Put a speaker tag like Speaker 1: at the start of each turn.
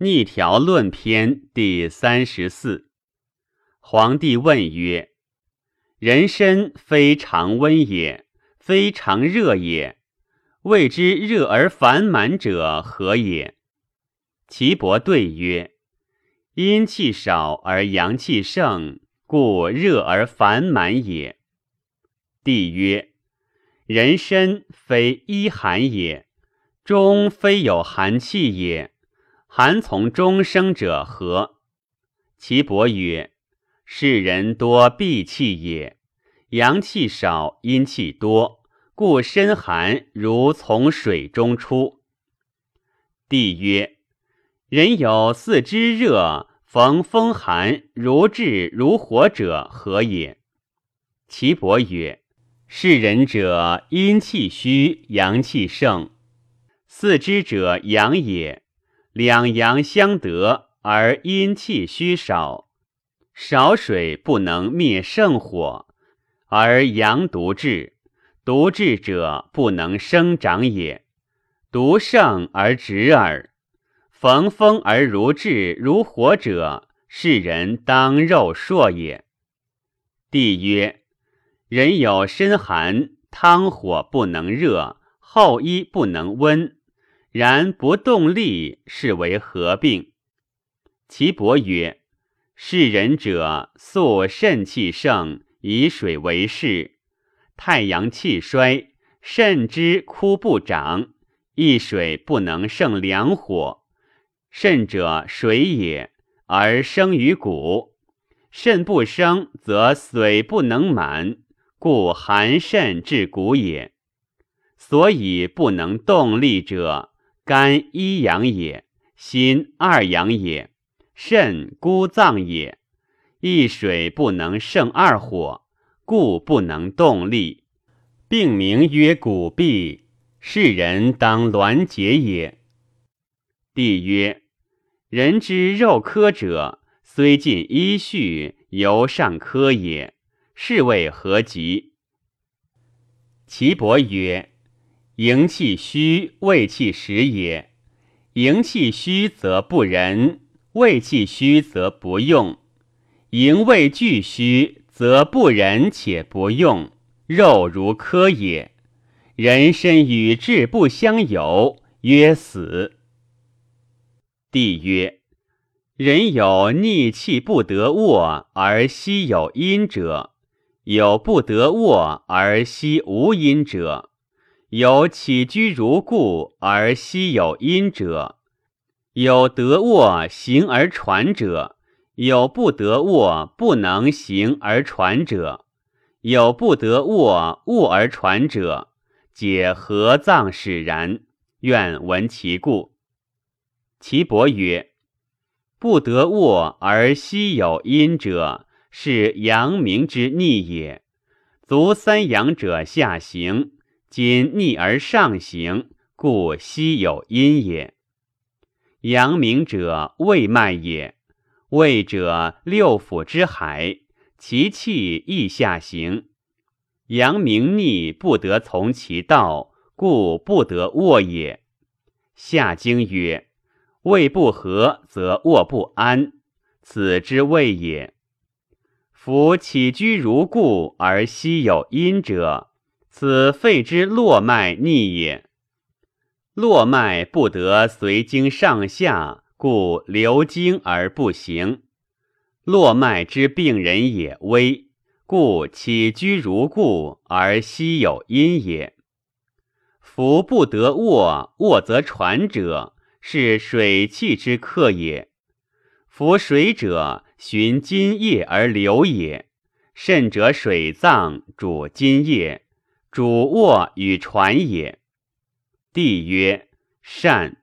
Speaker 1: 逆条论篇第三十四。皇帝问曰：“人身非常温也，非常热也，谓之热而烦满者何也？”岐伯对曰：“阴气少而阳气盛，故热而烦满也。”帝曰：“人身非一寒也，终非有寒气也。寒从中生者何？”岐伯曰：“世人多闭气也，阳气少，阴气多，故身寒如从水中出。”帝曰：“人有四肢热，逢风寒如炙如火者何也？”岐伯曰：是人者，阴气虚，阳气盛。四肢者阳也，两阳相得而阴气虚少，少水不能灭盛火，而阳独至，独至者不能生长也，独盛而直耳。逢风而如炙如火者，是人当肉硕也。帝曰。人有身寒，汤火不能热，厚衣不能温，然不动力，是为何病？岐伯曰：是人者，素肾气盛，以水为势，太阳气衰，肾之枯不长，一水不能胜两火。肾者水也，而生于骨，肾不生，则水不能满。故寒肾至骨也，所以不能动力者，肝一阳也，心二阳也，肾孤脏也。一水不能胜二火，故不能动力，病名曰骨痹。是人当挛结也。帝曰：人之肉科者，虽尽一序，犹尚科也。是谓何疾？岐伯曰：营气虚，胃气实也。营气虚则不仁，胃气虚则不用。营胃俱虚，则不仁且不用，肉如糠也。人身与志不相由，曰死。帝曰：人有逆气不得卧而息有阴者。有不得卧而息无阴者，有起居如故而息有阴者，有得卧行而传者，有不得卧不能行而传者，有不得卧卧而传者，解何脏使然？愿闻其故。岐伯曰：不得卧而息有阴者。是阳明之逆也，足三阳者下行，今逆而上行，故息有阴也。阳明者胃脉也，胃者六腑之海，其气亦下行。阳明逆不得从其道，故不得卧也。下经曰：胃不和，则卧不安，此之谓也。夫起居如故而息有阴者，此肺之络脉逆也。络脉不得随经上下，故流经而不行。络脉之病人也微，故起居如故而息有阴也。夫不得卧，卧则喘者，是水气之客也。夫水者。循津液而流也，肾者水脏主津液，主卧与船也。帝曰：善。